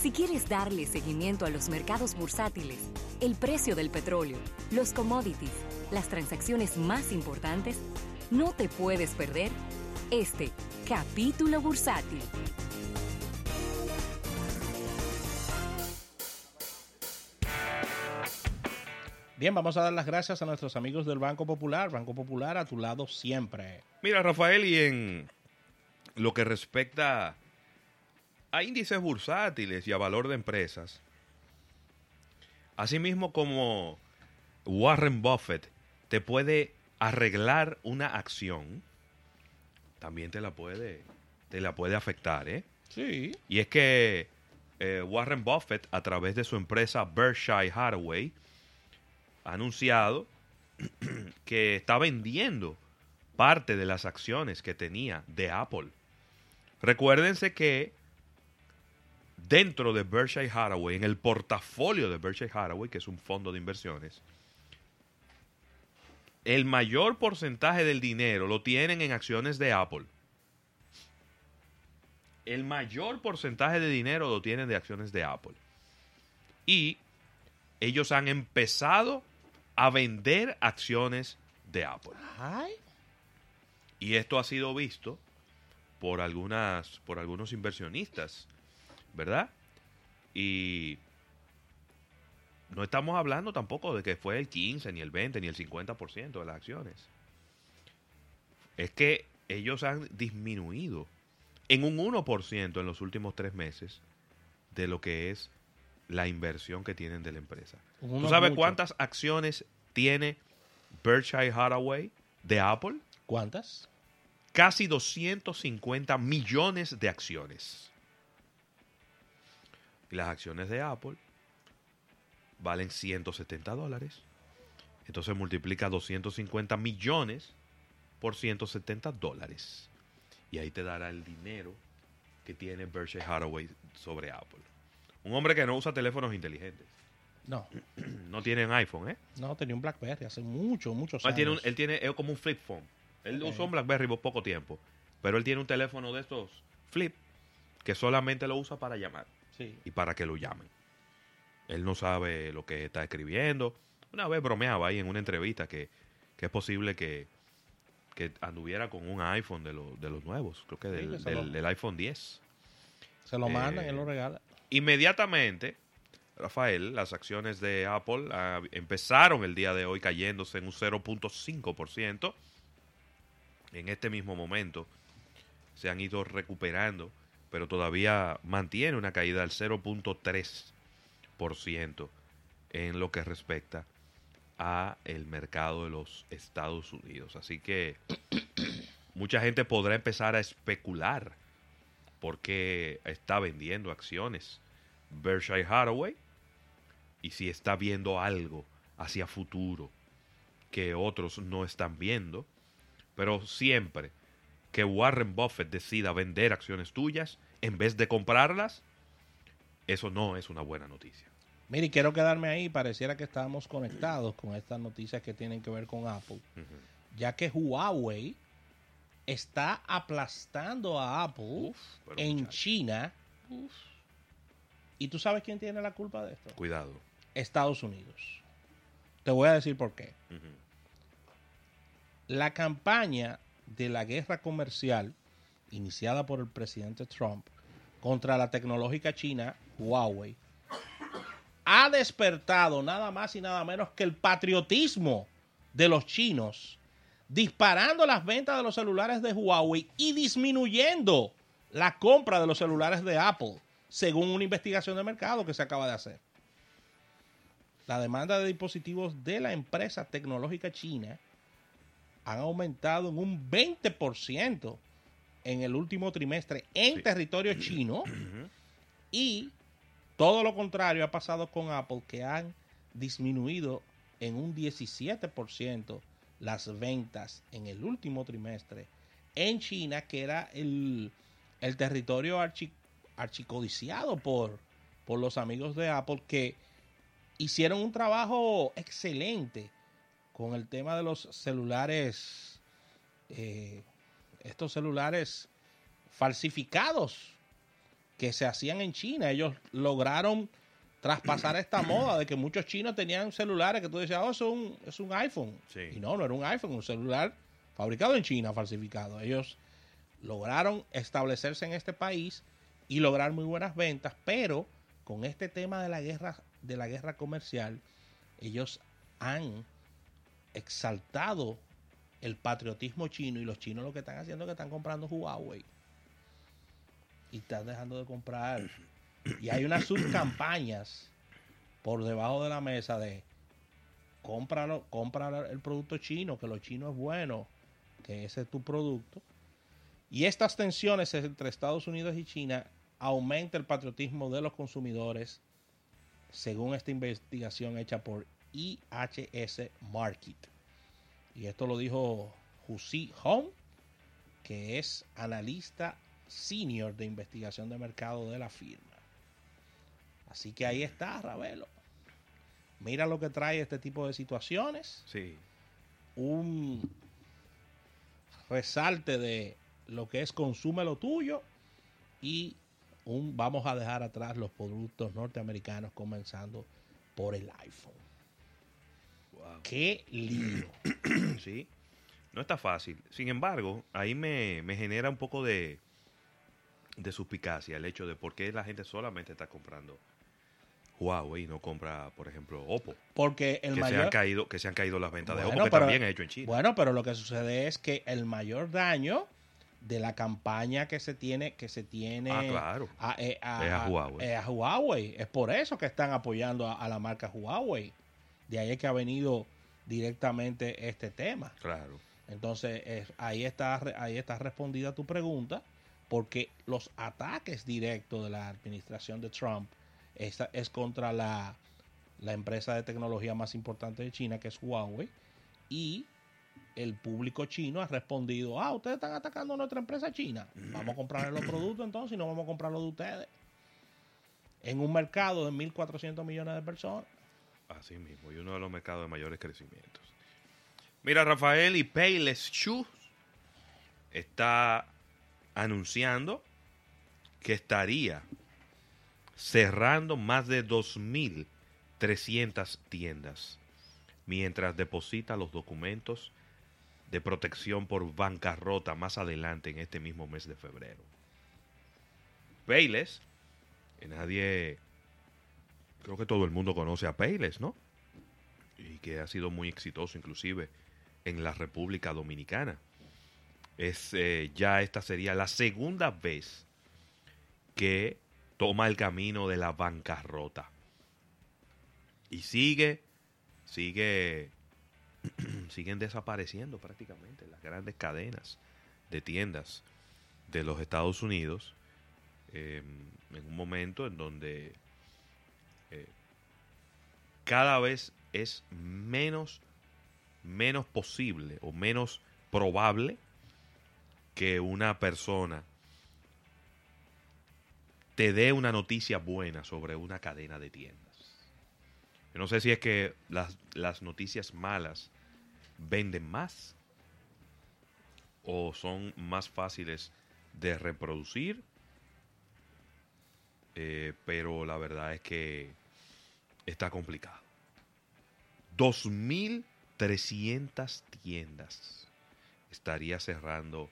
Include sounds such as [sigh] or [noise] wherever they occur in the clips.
Si quieres darle seguimiento a los mercados bursátiles, el precio del petróleo, los commodities, las transacciones más importantes, no te puedes perder este capítulo bursátil. Bien, vamos a dar las gracias a nuestros amigos del Banco Popular. Banco Popular a tu lado siempre. Mira, Rafael, y en lo que respecta a índices bursátiles y a valor de empresas, asimismo como Warren Buffett te puede arreglar una acción, también te la puede, te la puede afectar, ¿eh? Sí. Y es que eh, Warren Buffett, a través de su empresa Berkshire Hathaway, ha anunciado [clears throat] que está vendiendo parte de las acciones que tenía de Apple. Recuérdense que dentro de Berkshire Hathaway, en el portafolio de Berkshire Hathaway, que es un fondo de inversiones, el mayor porcentaje del dinero lo tienen en acciones de Apple. El mayor porcentaje de dinero lo tienen de acciones de Apple. Y ellos han empezado a vender acciones de Apple. Y esto ha sido visto por algunas por algunos inversionistas, ¿verdad? Y no estamos hablando tampoco de que fue el 15, ni el 20, ni el 50% de las acciones. Es que ellos han disminuido en un 1% en los últimos tres meses de lo que es la inversión que tienen de la empresa. Uno ¿Tú sabes mucho. cuántas acciones tiene Berkshire Hathaway de Apple? ¿Cuántas? Casi 250 millones de acciones. Y las acciones de Apple valen 170 dólares. Entonces multiplica 250 millones por 170 dólares. Y ahí te dará el dinero que tiene Berkshire Hathaway sobre Apple. Un hombre que no usa teléfonos inteligentes. No, [clears throat] No tiene un iPhone, ¿eh? no, tenía un BlackBerry hace mucho, muchos Él años. tiene, un- él tiene es como un flip phone. Él usó un BlackBerry por poco tiempo. Pero él tiene un teléfono de estos flip que solamente lo usa para llamar Sí. y para que lo llamen. Él no sabe lo que está escribiendo. Una vez bromeaba ahí en una entrevista que, que es posible que, que anduviera con un iPhone de, los de los nuevos, creo que Sí, del, que lo- del- iPhone 10. Se lo mandan Eh, y él lo regala. Inmediatamente, Rafael, las acciones de Apple ah, empezaron el día de hoy cayéndose en un 0.5%. En este mismo momento se han ido recuperando, pero todavía mantiene una caída del 0.3% en lo que respecta a el mercado de los Estados Unidos. Así que [clears throat] mucha gente podrá empezar a especular porque está vendiendo acciones Berkshire Hathaway y si está viendo algo hacia futuro que otros no están viendo, pero siempre que Warren Buffett decida vender acciones tuyas en vez de comprarlas, eso no es una buena noticia. Mire, y quiero quedarme ahí. Pareciera que estábamos conectados con estas noticias que tienen que ver con Apple. Ya que Huawei está aplastando a Apple Uf, en muchacho, China. ¿Y tú sabes quién tiene la culpa de esto? Cuidado. Estados Unidos. Te voy a decir por qué. La campaña de la guerra comercial iniciada por el presidente Trump contra la tecnológica china Huawei ha despertado nada más y nada menos que el patriotismo de los chinos, disparando las ventas de los celulares de Huawei y disminuyendo la compra de los celulares de Apple, según una investigación de mercado que se acaba de hacer. La demanda de dispositivos de la empresa tecnológica china han aumentado en un 20% en el último trimestre en Sí. territorio chino. Y todo lo contrario ha pasado con Apple que han disminuido en un 17% las ventas en el último trimestre en China que era el, el territorio archi- archicodiciado por, por los amigos de Apple que hicieron un trabajo excelente con el tema de los celulares, eh, estos celulares falsificados que se hacían en China. Ellos lograron traspasar esta moda de que muchos chinos tenían celulares que tú decías, oh, es un, es un iPhone. Sí. Y no, no era un iPhone, un celular fabricado en China, falsificado. Ellos lograron establecerse en este país y lograr muy buenas ventas, pero con este tema de la guerra, de la guerra comercial, ellos han exaltado el patriotismo chino y los chinos lo que están haciendo es que están comprando Huawei y están dejando de comprar y hay unas subcampañas por debajo de la mesa de cómpralo, compra el producto chino, que lo chino es bueno, que ese es tu producto. Y estas tensiones entre Estados Unidos y China aumenta el patriotismo de los consumidores, según esta investigación hecha por IHS Market. Y esto lo dijo Husi Hong, que es analista senior de investigación de mercado de la firma. Así que ahí está, Ravelo. Mira lo que trae este tipo de situaciones. Sí. Un resalte de lo que es consume lo tuyo y un vamos a dejar atrás los productos norteamericanos comenzando por el iPhone. Wow. Qué lío. [clears throat] sí. No está fácil. Sin embargo, ahí me, me genera un poco de, de suspicacia el hecho de por qué la gente solamente está comprando Huawei y no compra, por ejemplo, Oppo. Porque el que, mayor... se han caído, que se han caído las ventas Bueno, de Oppo, que pero- también es hecho en China. Bueno, pero lo que sucede es que el mayor daño de la campaña que se tiene, que se tiene Ah, claro. a, eh, a- Es a Huawei. es a Huawei. Es por eso que están apoyando a la marca Huawei. De ahí es que ha venido directamente este tema. Claro. Entonces, es- ahí está ahí está respondida tu pregunta, porque los ataques directos de la administración de Trump esta- es contra la, la empresa de tecnología más importante de China, que es Huawei, y el público chino ha respondido, ah, ustedes están atacando a nuestra empresa china, vamos a comprarle los productos entonces y no vamos a comprar los de ustedes. En un mercado de 1.400 millones de personas. Así mismo, y uno de los mercados de mayores crecimientos. Mira, Rafael y Payless Shoes está anunciando que estaría cerrando más de 2.300 tiendas mientras deposita los documentos de protección por bancarrota más adelante en este mismo mes de febrero. Payless, nadie creo que todo el mundo conoce a Payless, ¿no? Y que ha sido muy exitoso inclusive en la República Dominicana. Es eh, ya esta sería la segunda vez que toma el camino de la bancarrota. Y sigue, sigue, [clears throat] siguen desapareciendo prácticamente las grandes cadenas de tiendas de los Estados Unidos eh, en un momento en donde eh, cada vez es menos, menos posible o menos probable que una persona te dé una noticia buena sobre una cadena de tiendas. Yo no sé si es que las, las noticias malas venden más o son más fáciles de reproducir, eh, pero la verdad es que está complicado. 2.300 tiendas estaría cerrando,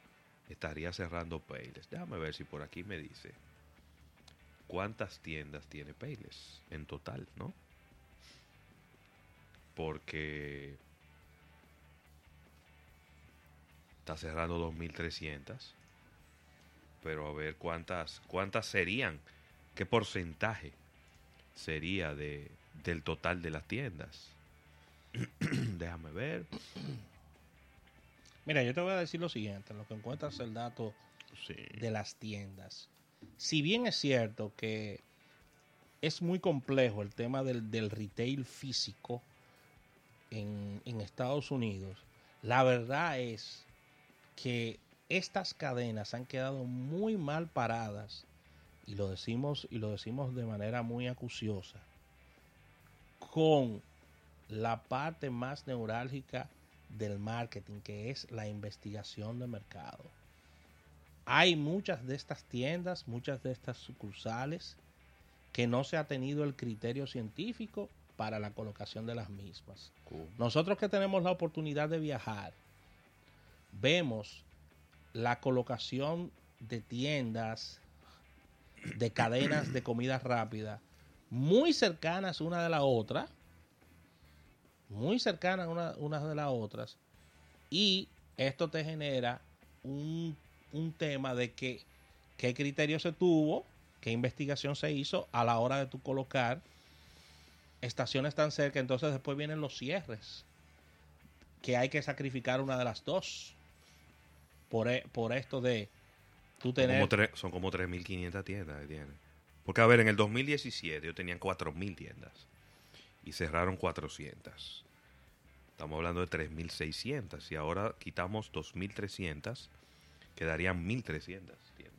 estaría cerrando Payless. Déjame ver si por aquí me dice cuántas tiendas tiene Payless en total, ¿no? Porque está cerrando 2.300, pero a ver cuántas, cuántas serían, qué porcentaje sería de, del total de las tiendas. [clears throat] Déjame ver. Mira, yo te voy a decir lo siguiente, lo que encuentras el dato Sí. de las tiendas. Si bien es cierto que es muy complejo el tema del, del retail físico en, en Estados Unidos, la verdad es que estas cadenas han quedado muy mal paradas y lo decimos y lo decimos de manera muy acuciosa con la parte más neurálgica del marketing que es la investigación de mercado hay muchas de estas tiendas, muchas de estas sucursales, que no se ha tenido el criterio científico para la colocación de las mismas. Nosotros que tenemos la oportunidad de viajar, vemos la colocación de tiendas, de cadenas de comida rápida, muy cercanas una de la otra, muy cercanas una, unas de las otras, y esto te genera un, un tema de que qué criterio se tuvo, qué investigación se hizo a la hora de tu colocar estaciones tan cerca, entonces después vienen los cierres, que hay que sacrificar una de las dos por, e, por esto de tú tener... Son como, 3.500 tiendas que tienen. Porque, a ver, en el 2017 ellos tenían 4.000 tiendas y cerraron 400. Estamos hablando de 3.600 y ahora quitamos 2.300, quedarían 1.300 tiendas.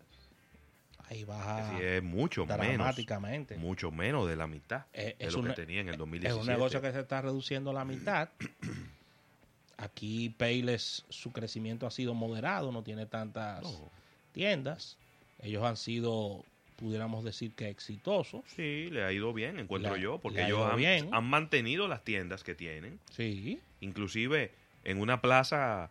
Ahí baja es mucho dramáticamente. menos. Mucho menos de la mitad Eh, de lo un- que tenía en el 2017. Es un negocio que se está reduciendo a la mitad. [clears throat] Aquí Payless, su crecimiento ha sido moderado, no tiene tantas No. Tiendas. Ellos han sido, pudiéramos decir que exitosos. Sí, le ha ido bien, encuentro yo, porque ellos ido han, bien. han mantenido las tiendas que tienen, Sí, inclusive en una plaza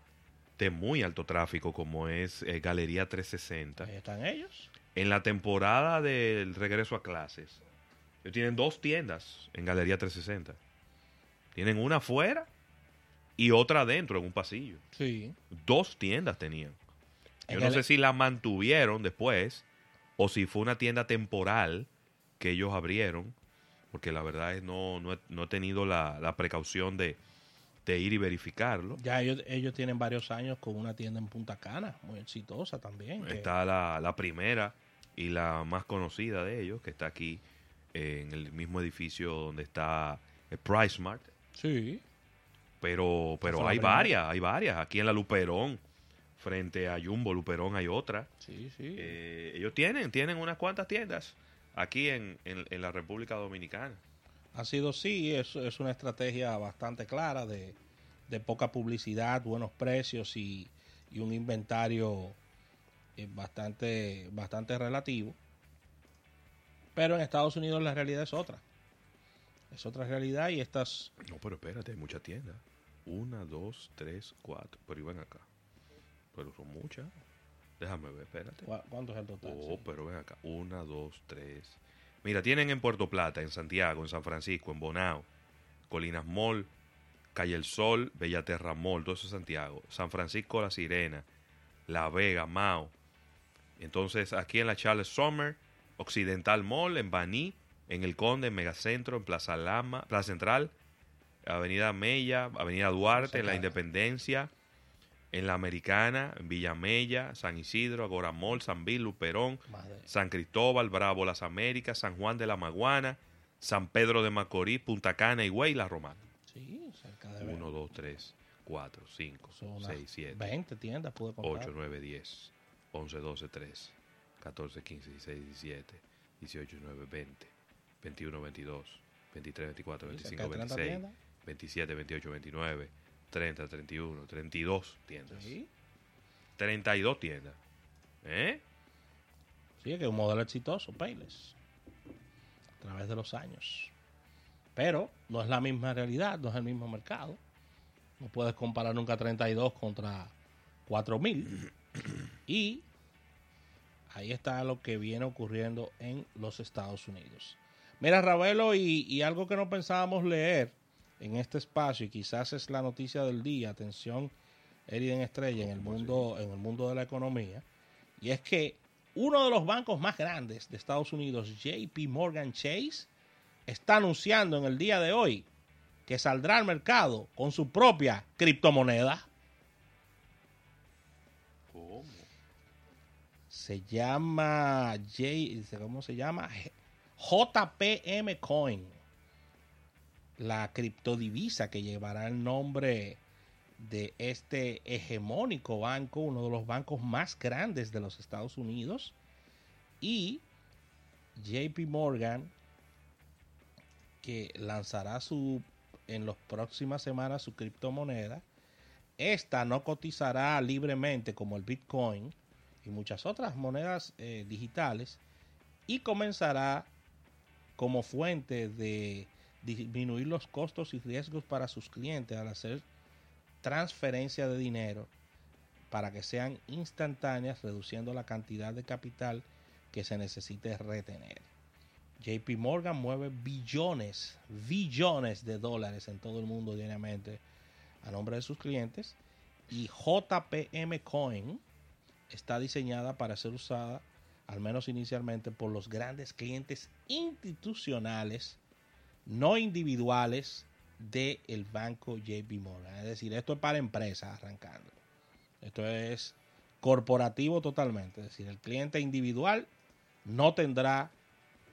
de muy alto tráfico como es eh, Galería 360. ahí están ellos. En la temporada del regreso a clases, ellos tienen dos tiendas en Galería 360. Tienen una afuera y otra adentro en un pasillo. Sí. Dos tiendas tenían. Yo no sé si la mantuvieron después o si fue una tienda temporal que ellos abrieron, porque la verdad es no, no, he, no he tenido la, la precaución de, de ir y verificarlo. Ya ellos, ellos tienen varios años con una tienda en Punta Cana, muy exitosa también. que- Está la, la primera y la más conocida de ellos, que está aquí eh, en el mismo edificio donde está el Price Mart. Sí. Pero, pero hay varias, hay varias. Aquí en la Luperón, frente a Jumbo Luperón hay otra. Sí, sí. Eh, ellos tienen, tienen unas cuantas tiendas aquí en, en- en la República Dominicana. Ha sido sí, es, es una estrategia bastante clara de, de poca publicidad, buenos precios y, y un inventario eh, bastante, bastante relativo. Pero en Estados Unidos la realidad es otra. Es otra realidad y estas... No, pero espérate, hay muchas tiendas. Una, dos, tres, cuatro. Pero iban acá. Pero son muchas. Déjame ver, espérate. ¿cu- ¿Cuánto es el total? Oh, Sí. pero ven acá. Una, dos, tres. Mira, tienen en Puerto Plata, en Santiago, en San Francisco, en Bonao, Colinas Mall, Calle El Sol, Bellaterra Mall, todo eso es Santiago. San Francisco La Sirena, La Vega, Mao. Entonces, aquí en la Charles Summer, Occidental Mall, en Baní, en El Conde, en Megacentro, en Plaza Lama, Plaza Central, Avenida Mella, Avenida Duarte, en La. Independencia, en La Americana, en Villa Mella, San Isidro, Agora Mall, San Bill, Luperón, de- San Cristóbal, Bravo, Las Américas, San Juan de la Maguana, San Pedro de Macorís, Punta Cana, Higüey y La Romana. Sí, cerca de 1, 2, 3, 4, 5, son unas 6, 7, 20 tiendas pude contar. 8, 9, 10, 11, 12, 13, 14, 15, 16, 17, 18, 19, 20, 21, 22, 23, 24, Sí, 25, cerca de 30 26, tiendas. 27, 28, 29, 30, 31, 32 tiendas. Sí, 32 tiendas. ¿Eh? sí, es que es un modelo exitoso, Payless. A través de los años. Pero no es la misma realidad, no es el mismo mercado. No puedes comparar nunca 32 contra 4000. [clears throat] Y ahí está lo que viene ocurriendo en los Estados Unidos. Mira, Ravelo, y, y algo que no pensábamos leer en este espacio, y quizás es la noticia del día, atención, Eriden Estrella, en el mundo, en el mundo de la economía, y es que uno de los bancos más grandes de Estados Unidos, JP Morgan Chase, está anunciando en el día de hoy que saldrá al mercado con su propia criptomoneda. ¿Cómo? Se llama J, ¿cómo se llama? JPM Coin. La criptodivisa que llevará el nombre de este hegemónico banco, uno de los bancos más grandes de los Estados Unidos. Y JP Morgan, que lanzará su en las próximas semanas su criptomoneda. Esta no cotizará libremente como el Bitcoin y muchas otras monedas eh, digitales y comenzará como fuente de disminuir los costos y riesgos para sus clientes al hacer transferencia de dinero para que sean instantáneas, reduciendo la cantidad de capital que se necesite retener. JP Morgan mueve billones, billones de dólares en todo el mundo diariamente a nombre de sus clientes y JPM Coin está diseñada para ser usada, al menos inicialmente, por los grandes clientes institucionales, no individuales, del el banco JP Morgan. Es decir, esto es para empresas arrancando. Esto es corporativo totalmente. Es decir, el cliente individual no tendrá,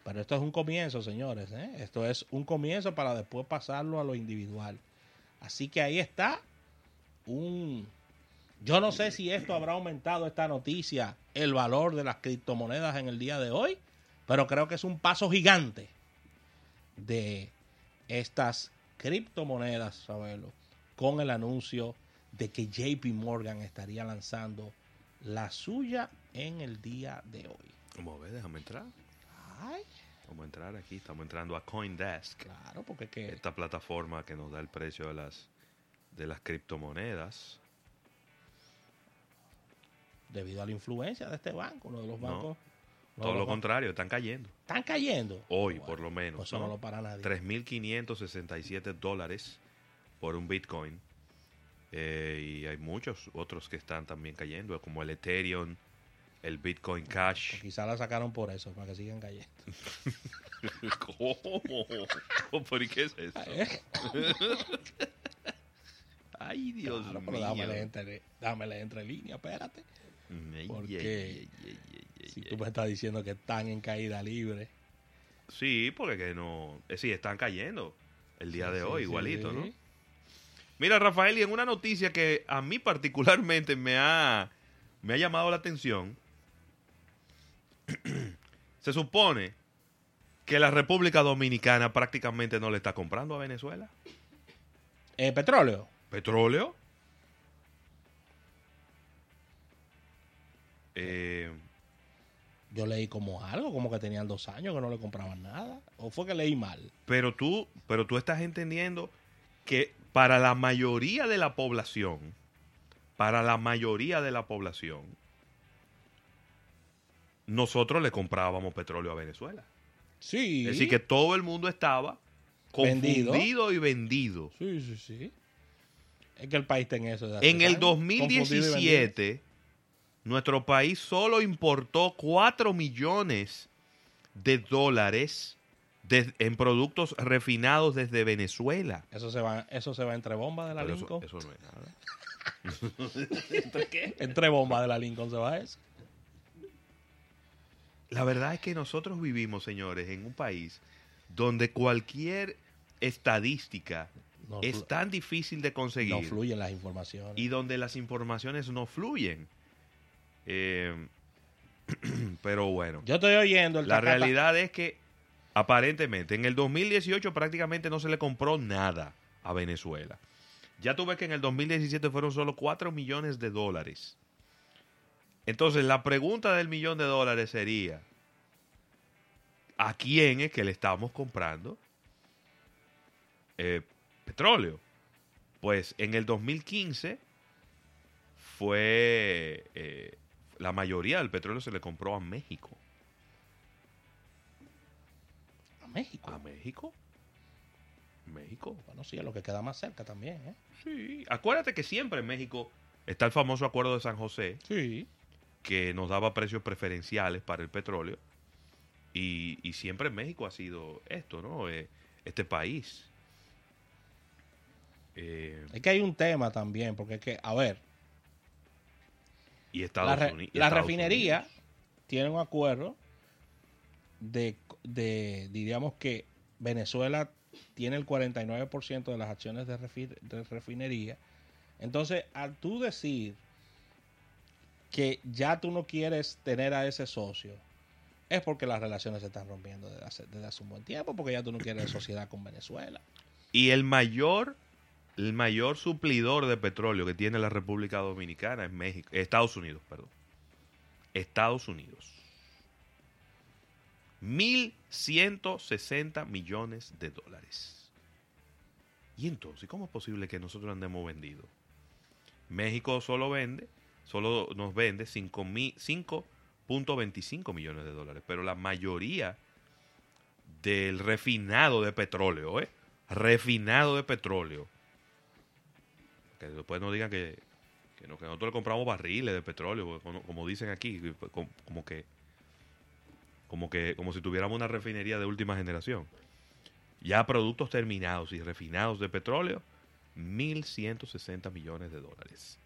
pero esto es un comienzo, señores. ¿eh? Esto es un comienzo para después pasarlo a lo individual. Así que ahí está un... Yo no sé si esto habrá aumentado esta noticia, el valor de las criptomonedas en el día de hoy, pero creo que es un paso gigante de estas criptomonedas, sabelo, con el anuncio de que JP Morgan estaría lanzando la suya en el día de hoy. Vamos a ver, déjame entrar. Ay, Vamos a entrar aquí, estamos entrando a CoinDesk, claro, porque que esta plataforma que nos da el precio de las de las criptomonedas. debido a la influencia de este banco, uno de los bancos, Todo lo contrario, están cayendo. están cayendo. Hoy, Bueno, por lo menos. pues eso no ¿no? lo para nadie. 3.567 dólares por un Bitcoin. Eh, y hay muchos otros que están también cayendo, como el Ethereum, el Bitcoin Cash. Quizá la sacaron por eso, para que sigan cayendo. [laughs] ¿Cómo? ¿Por qué es eso? [laughs] Ay, Dios Claro, mío. pero dámele entre, dámele entre líneas, espérate. Porque Si tú me estás diciendo que están en caída libre. Sí, porque que no... eh, sí, están cayendo el día Sí, de hoy, sí, igualito, sí. ¿no? Mira, Rafael, y en una noticia que a mí particularmente me ha, me ha llamado la atención, [clears throat] se supone que la República Dominicana prácticamente no le está comprando a Venezuela. Eh, petróleo. ¿Petróleo? Eh, Yo leí como algo, como que tenían dos años que no le compraban nada. ¿O fue que leí mal? pero tú, pero tú estás entendiendo que para la mayoría de la población, para la mayoría de la población, nosotros le comprábamos petróleo a Venezuela. Sí. Es decir, que todo el mundo estaba Vendido. confundido y vendido. Sí, sí, sí. Es que el país está en eso. En el años, confundido y vendido. 2017, nuestro país solo importó 4 millones de dólares de- en productos refinados desde Venezuela. Eso se va, eso se va entre bombas de la Pero Lincoln. eso no es nada. [laughs] Entre bombas de la Lincoln se va eso. La verdad es que nosotros vivimos, señores, en un país donde cualquier estadística No, es tan difícil de conseguir no fluyen las informaciones. y donde las informaciones no fluyen. Eh, [clears throat] pero bueno, Yo estoy oyendo el la tacata- realidad es que aparentemente en el 2018 prácticamente no se le compró nada a Venezuela. Ya tú ves que en el 2017 fueron solo 4 millones de dólares. Entonces la pregunta del millón de dólares sería, ¿a quién es que le estamos comprando eh, petróleo? Pues en el 2015 fue eh, la mayoría del petróleo se le compró a México. A México. ¿A México? México. Bueno, sí, es lo que queda más cerca también, ¿eh? Sí. Acuérdate que siempre en México está el famoso acuerdo de San José, Sí. que nos daba precios preferenciales para el petróleo. Y, y siempre en México ha sido esto, ¿no? Eh, este país. Eh, Es que hay un tema también, porque es que, a ver, y la, Estados re- Unidos. la refinería tiene un acuerdo de, de, diríamos que Venezuela tiene el 49% de las acciones de, refi- de refinería. Entonces, al tú decir que ya tú no quieres tener a ese socio, es porque las relaciones se están rompiendo desde hace, desde hace un buen tiempo, porque ya tú no quieres sociedad con Venezuela. Y el mayor, el mayor suplidor de petróleo que tiene la República Dominicana es México, Estados Unidos, perdón. Estados Unidos. 1.160 millones de dólares. ¿Y entonces cómo es posible que nosotros andemos vendidos? México solo vende, solo nos vende 5.25 millones de dólares, pero la mayoría del refinado de petróleo, ¿eh? Refinado de petróleo. Que después no digan que, que, no, que nosotros le compramos barriles de petróleo, como, dicen aquí, como, como que como que como si tuviéramos una refinería de última generación. Ya productos terminados y refinados de petróleo, 1.160 millones de dólares.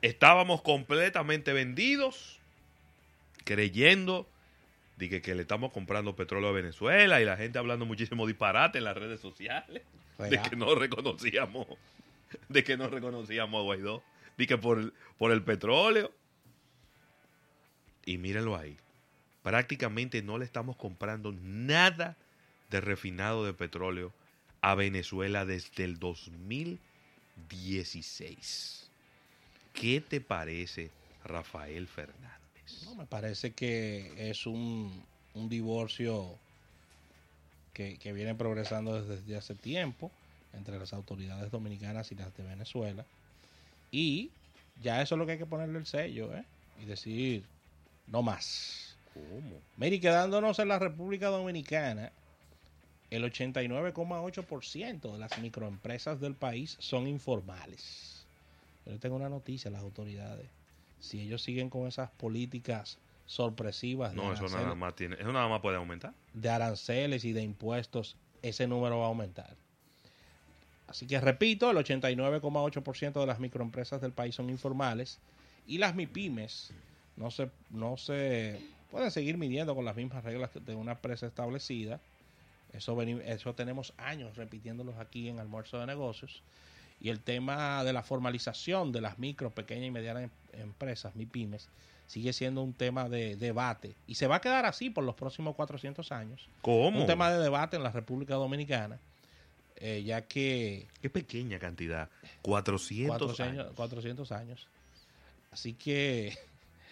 Estábamos completamente vendidos, creyendo de que, que, le estamos comprando petróleo a Venezuela y la gente hablando muchísimo disparate en las redes sociales, de que no reconocíamos, de que no reconocíamos a Guaidó, de que por el, por el petróleo. Y mírenlo ahí. Prácticamente no le estamos comprando nada de refinado de petróleo a Venezuela desde el 2016. ¿Qué te parece, Rafael Fernández? No, me parece que es un, un divorcio que, que, viene progresando desde hace tiempo entre las autoridades dominicanas y las de Venezuela. Y ya eso es lo que hay que ponerle el sello, ¿eh? Y decir, no más. ¿Cómo? Mire, quedándonos en la República Dominicana, el 89,8% de las microempresas del país son informales. Yo tengo una noticia a las autoridades. Si ellos siguen con esas políticas sorpresivas, no, eso nada más tiene, eso nada más puede aumentar. De aranceles y de impuestos, ese número va a aumentar. Así que repito, el 89,8% de las microempresas del país son informales y las MIPIMES no se, no se pueden seguir midiendo con las mismas reglas de una empresa establecida. Eso, eso tenemos años repitiéndolos aquí en Almuerzo de Negocios. Y el tema de la formalización de las micro, pequeñas y medianas empresas, MIPIMES, sigue siendo un tema de debate. Y se va a quedar así por los próximos 400 años. ¿Cómo? Un tema de debate en la República Dominicana. Eh, ya que... Qué pequeña cantidad. 400, 400 años. 400 años. Así que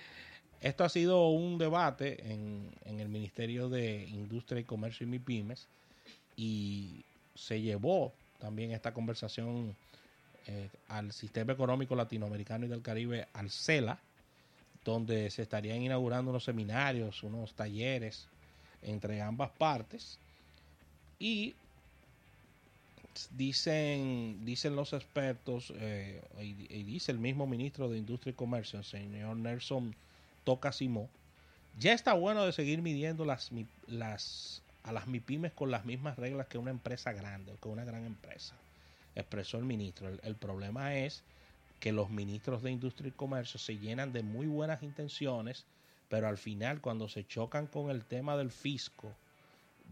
[laughs] esto ha sido un debate en, en, el Ministerio de Industria y Comercio y MIPIMES y se llevó también esta conversación eh, al Sistema Económico Latinoamericano y del Caribe, al CELA, donde se estarían inaugurando unos seminarios, unos talleres entre ambas partes y dicen dicen los expertos eh, y, dice el mismo ministro de Industria y Comercio, el señor Nelson Tocasimo, ya está bueno de seguir midiendo las, a las MIPIMES con las mismas reglas que una empresa grande o que una gran empresa, expresó el ministro. El problema es que los ministros de Industria y Comercio se llenan de muy buenas intenciones, pero al final cuando se chocan con el tema del fisco,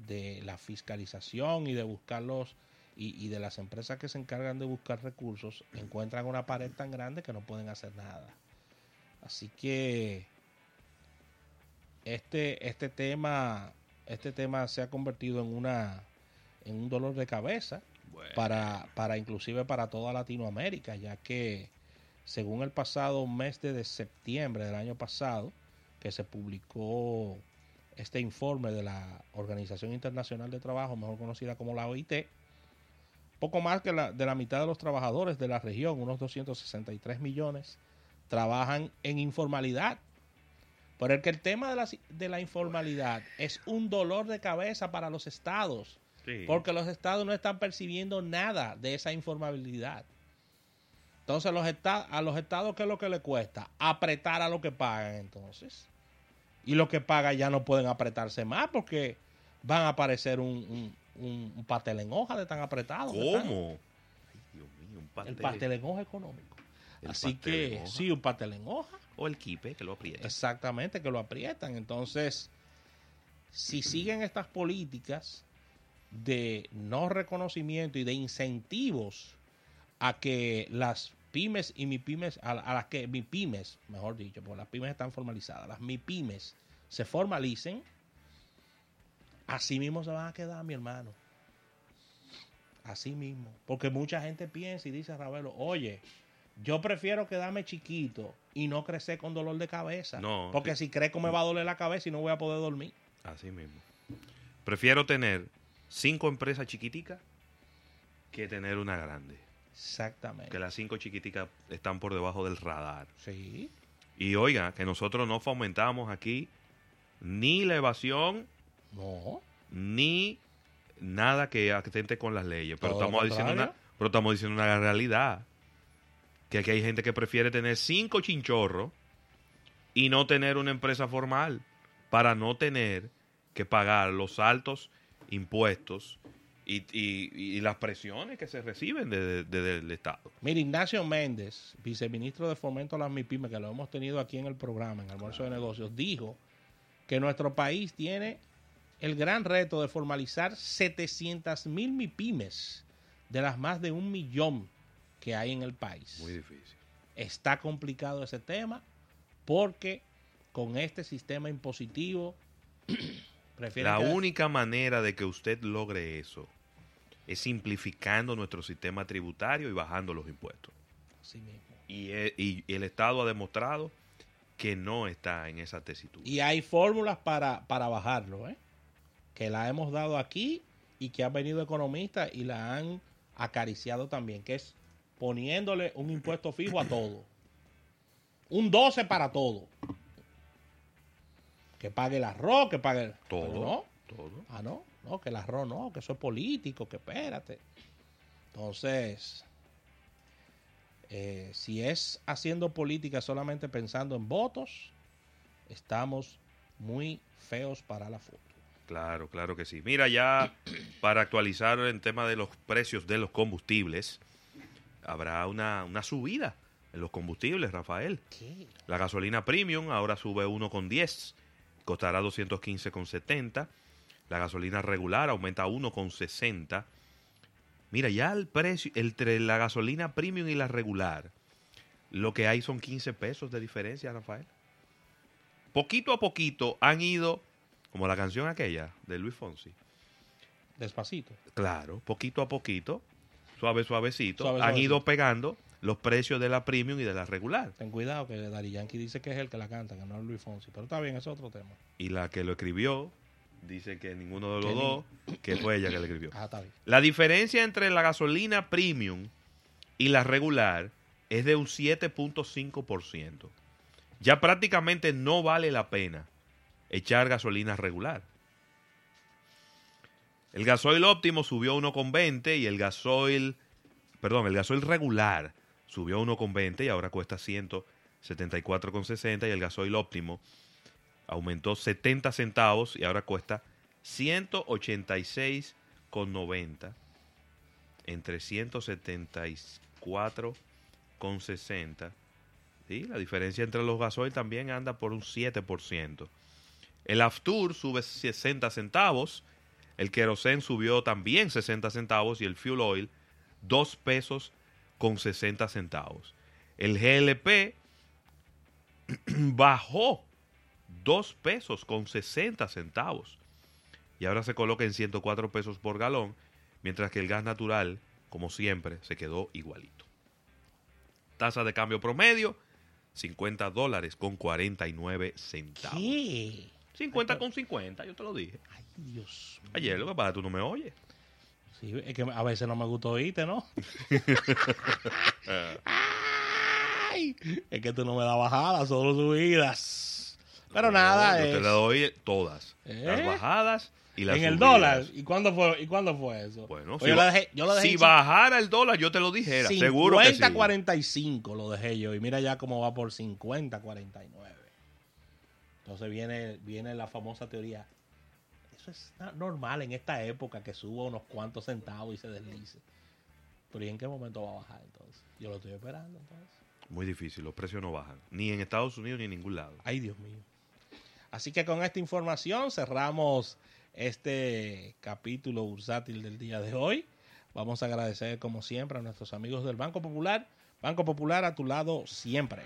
de la fiscalización y de buscarlos y, y, de las empresas que se encargan de buscar recursos, encuentran una pared tan grande que no pueden hacer nada. Así que este, este tema, este tema se ha convertido en una en un dolor de cabeza bueno. para, para inclusive para toda Latinoamérica, ya que según el pasado mes de septiembre del año pasado, que se publicó este informe de la Organización Internacional de Trabajo, mejor conocida como la OIT, poco más que la, de la mitad de los trabajadores de la región, unos 263 millones, trabajan en informalidad. Por el que el tema de la, de la informalidad es un dolor de cabeza para los estados, sí. porque los estados no están percibiendo nada de esa informalidad. Entonces los a los estados, ¿qué es lo que le cuesta? Apretar a lo que pagan entonces. Y los que pagan ya no pueden apretarse más porque van a aparecer un, un, un pastel en hoja de tan apretado. ¿Cómo? Ay, Dios mío, un pastel. El pastel en hoja económico. Así que sí, un pastel en hoja. O el kipe que lo aprieta. Exactamente, que lo aprietan. Entonces, si siguen estas políticas de no reconocimiento y de incentivos a que las pymes y mi pymes, a, a, las que mi pymes, mejor dicho, porque las pymes están formalizadas, las mi pymes se formalicen, así mismo se van a quedar, mi hermano. Así mismo. Porque mucha gente piensa y dice, Ravelo, oye, yo prefiero quedarme chiquito y no crecer con dolor de cabeza. No, Porque sí. si crezco me va a doler la cabeza y no voy a poder dormir. Así mismo. Prefiero tener cinco empresas chiquiticas que tener una grande. Exactamente. Que las cinco chiquiticas están por debajo del radar. Sí. Y oiga, que nosotros no fomentamos aquí ni la evasión No. ni nada que atente con las leyes. Pero Todo estamos, diciendo una, pero estamos diciendo una realidad. Que aquí hay gente que prefiere tener cinco chinchorros y no tener una empresa formal para no tener que pagar los altos impuestos y, y- y las presiones que se reciben de- de- de- del Estado. Mira, Ignacio Méndez, viceministro de Fomento a las MIPIMES, que lo hemos tenido aquí en el programa, en Almuerzo de Negocios, dijo que nuestro país tiene el gran reto de formalizar 700 mil MIPIMES de las más de un millón que hay en el país. Muy difícil. Está complicado ese tema porque con este sistema impositivo [clears throat] La única manera de que usted logre eso es simplificando nuestro sistema tributario y bajando los impuestos. Así mismo. Y, e- y el Estado ha demostrado que no está en esa tesitura. Y hay fórmulas para, para bajarlo, ¿eh? que la hemos dado aquí y que han venido economistas y la han acariciado también, que es poniéndole un impuesto fijo a todo. Un 12 para todo. Que pague el arroz, que pague el... Todo. No. Todo. Ah, no, no, que el arroz no, que eso es político, que espérate. Entonces, eh, si es haciendo política solamente pensando en votos, estamos muy feos para la foto. Claro, claro que sí. Mira, ya [clears throat] para actualizar el tema de los precios de los combustibles, habrá una, una subida en los combustibles, Rafael. ¿Qué? La gasolina premium ahora sube 1,10, costará 215,70. La gasolina regular aumenta a 1,60. Mira, ya el precio entre la gasolina premium y la regular, lo que hay son 15 pesos de diferencia, Rafael. Poquito a poquito han ido, como la canción aquella de Luis Fonsi. Despacito. Claro, poquito a poquito, suave, suavecito, Suave, han suavecito. ido pegando los precios de la premium y de la regular. Ten cuidado que Dari Yankee dice que es el que la canta, que no es Luis Fonsi. Pero está bien, es otro tema. Y la que lo escribió dice que ninguno de los Que ni- dos, que fue ella que le escribió. Ah. La diferencia entre la gasolina premium y la regular es de un 7.5%. Ya prácticamente no vale la pena echar gasolina regular. El gasoil óptimo subió a 1,20 y el gasoil, perdón, el gasoil regular subió a 1,20 y ahora cuesta 174,60 y el gasoil óptimo aumentó 70 centavos y ahora cuesta 186,90 entre 174,60. ¿Sí? La diferencia entre los gasoil también anda por un 7%. El Aftur sube 60 centavos, el kerosene subió también 60 centavos y el fuel oil 2 pesos con 60 centavos. El GLP [clears throat] bajó 2 pesos con 60 centavos y ahora se coloca en 104 pesos por galón, mientras que el gas natural, como siempre, se quedó igualito. Tasa de cambio promedio, 50 dólares con 49 centavos. ¿Qué? 50 con 50, yo te lo dije. Ay, Dios mío. Ayer lo que pasa, tú no me oyes. Sí, es que a veces no me gusta oírte, ¿no? [laughs] [laughs] Ay, es que tú no me das bajadas, solo subidas. Pero nada, Yo te la doy todas. ¿Eh? Las bajadas y las en el dólar. ¿Y cuándo fue, ¿y cuándo fue eso? Bueno, Pues si, yo, lo dejé, yo lo dejé si bajara el dólar, yo te lo dijera. seguro que sí. 50 45 lo dejé yo y mira ya cómo va por 50 49. Entonces viene viene la famosa teoría. Eso es normal en esta época que suba unos cuantos centavos y se deslice. Pero ¿y en qué momento va a bajar entonces? Yo lo estoy esperando entonces. Muy difícil, los precios no bajan. Ni en Estados Unidos ni en ningún lado. Ay, Dios mío. Así que con esta información cerramos este capítulo bursátil del día de hoy. Vamos a agradecer como siempre a nuestros amigos del Banco Popular. Banco Popular a tu lado siempre.